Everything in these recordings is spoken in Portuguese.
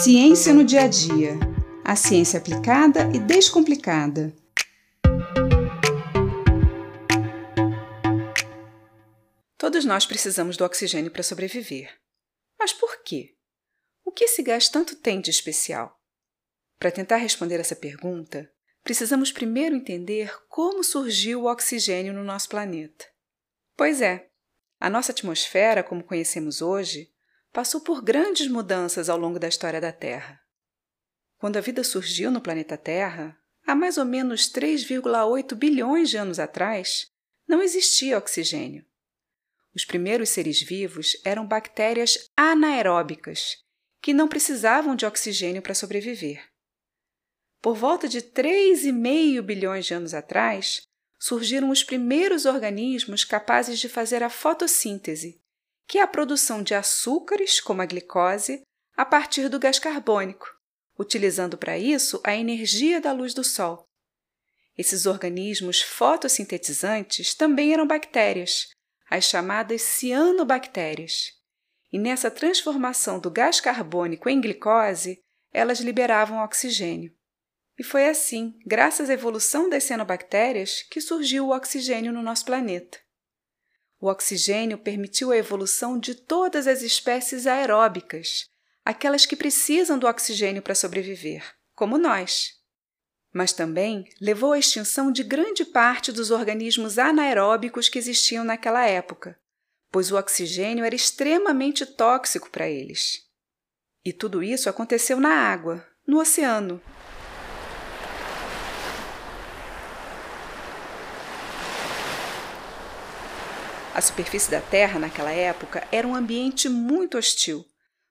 Ciência no dia a dia. A ciência aplicada e descomplicada. Todos nós precisamos do oxigênio para sobreviver. Mas por quê? O que esse gás tanto tem de especial? Para tentar responder essa pergunta, precisamos primeiro entender como surgiu o oxigênio no nosso planeta. Pois é, a nossa atmosfera, como conhecemos hoje, passou por grandes mudanças ao longo da história da Terra. Quando a vida surgiu no planeta Terra, há mais ou menos 3,8 bilhões de anos atrás, não existia oxigênio. Os primeiros seres vivos eram bactérias anaeróbicas, que não precisavam de oxigênio para sobreviver. Por volta de 3,5 bilhões de anos atrás, surgiram os primeiros organismos capazes de fazer a fotossíntese, que é a produção de açúcares, como a glicose, a partir do gás carbônico, utilizando para isso a energia da luz do Sol. Esses organismos fotossintetizantes também eram bactérias, as chamadas cianobactérias. E nessa transformação do gás carbônico em glicose, elas liberavam oxigênio. E foi assim, graças à evolução das cianobactérias, que surgiu o oxigênio no nosso planeta. O oxigênio permitiu a evolução de todas as espécies aeróbicas, aquelas que precisam do oxigênio para sobreviver, como nós. Mas também levou à extinção de grande parte dos organismos anaeróbicos que existiam naquela época, pois o oxigênio era extremamente tóxico para eles. E tudo isso aconteceu na água, no oceano, A superfície da Terra, naquela época, era um ambiente muito hostil,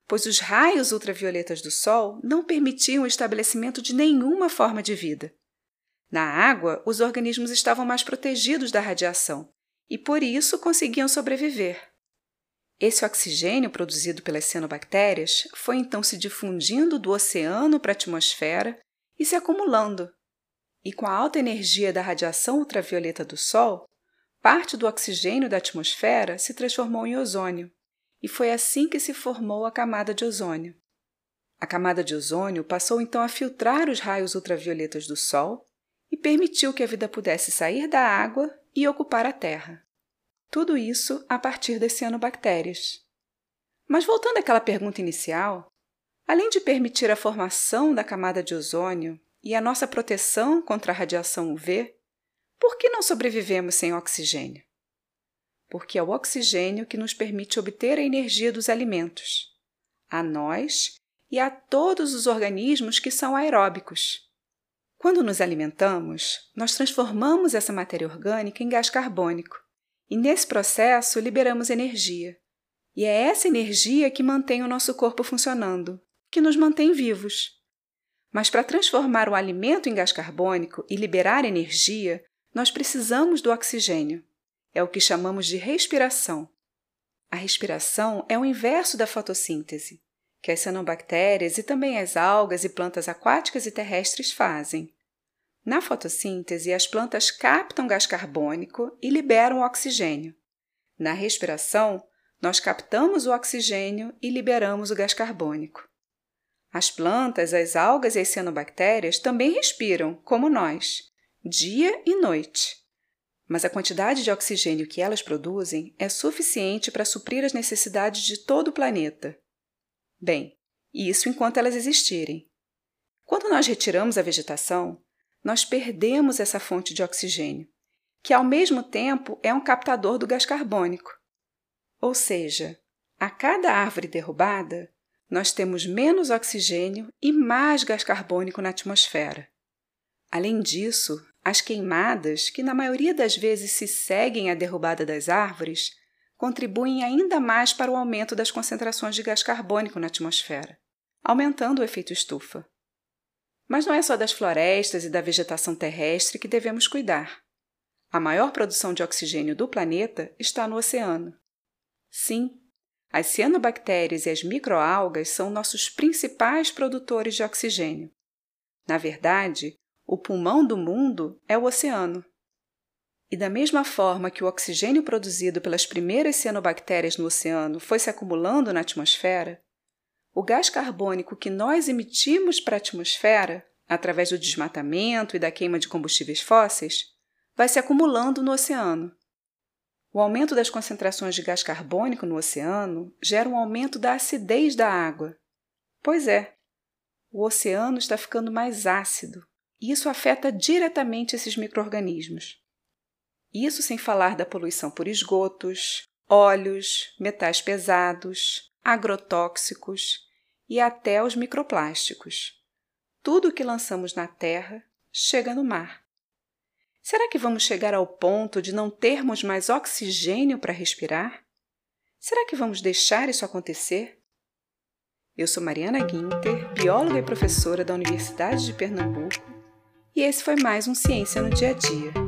pois os raios ultravioletas do Sol não permitiam o estabelecimento de nenhuma forma de vida. Na água, os organismos estavam mais protegidos da radiação e, por isso, conseguiam sobreviver. Esse oxigênio produzido pelas cianobactérias foi então se difundindo do oceano para a atmosfera e se acumulando. E com a alta energia da radiação ultravioleta do Sol, Parte do oxigênio da atmosfera se transformou em ozônio, e foi assim que se formou a camada de ozônio. A camada de ozônio passou então a filtrar os raios ultravioletas do Sol e permitiu que a vida pudesse sair da água e ocupar a Terra. Tudo isso a partir das cianobactérias. Mas voltando àquela pergunta inicial, além de permitir a formação da camada de ozônio e a nossa proteção contra a radiação UV, por que não sobrevivemos sem oxigênio? Porque é o oxigênio que nos permite obter a energia dos alimentos, a nós e a todos os organismos que são aeróbicos. Quando nos alimentamos, nós transformamos essa matéria orgânica em gás carbônico e, nesse processo, liberamos energia. E é essa energia que mantém o nosso corpo funcionando, que nos mantém vivos. Mas para transformar o alimento em gás carbônico e liberar energia, nós precisamos do oxigênio. É o que chamamos de respiração. A respiração é o inverso da fotossíntese, que as cianobactérias e também as algas e plantas aquáticas e terrestres fazem. Na fotossíntese, as plantas captam gás carbônico e liberam oxigênio. Na respiração, nós captamos o oxigênio e liberamos o gás carbônico. As plantas, as algas e as cianobactérias também respiram, como nós, dia e noite. Mas a quantidade de oxigênio que elas produzem é suficiente para suprir as necessidades de todo o planeta. Bem, isso enquanto elas existirem. Quando nós retiramos a vegetação, nós perdemos essa fonte de oxigênio, que ao mesmo tempo é um captador do gás carbônico. Ou seja, a cada árvore derrubada, nós temos menos oxigênio e mais gás carbônico na atmosfera. Além disso, as queimadas, que na maioria das vezes se seguem à derrubada das árvores, contribuem ainda mais para o aumento das concentrações de gás carbônico na atmosfera, aumentando o efeito estufa. Mas não é só das florestas e da vegetação terrestre que devemos cuidar. A maior produção de oxigênio do planeta está no oceano. Sim, as cianobactérias e as microalgas são nossos principais produtores de oxigênio. Na verdade, o pulmão do mundo é o oceano. E da mesma forma que o oxigênio produzido pelas primeiras cianobactérias no oceano foi se acumulando na atmosfera, o gás carbônico que nós emitimos para a atmosfera, através do desmatamento e da queima de combustíveis fósseis, vai se acumulando no oceano. O aumento das concentrações de gás carbônico no oceano gera um aumento da acidez da água. Pois é, o oceano está ficando mais ácido e isso afeta diretamente esses microorganismos. Isso sem falar da poluição por esgotos, óleos, metais pesados, agrotóxicos e até os microplásticos. Tudo o que lançamos na terra chega no mar. Será que vamos chegar ao ponto de não termos mais oxigênio para respirar? Será que vamos deixar isso acontecer? Eu sou Mariana Guinter, bióloga e professora da Universidade de Pernambuco, e esse foi mais um Ciência no Dia a Dia.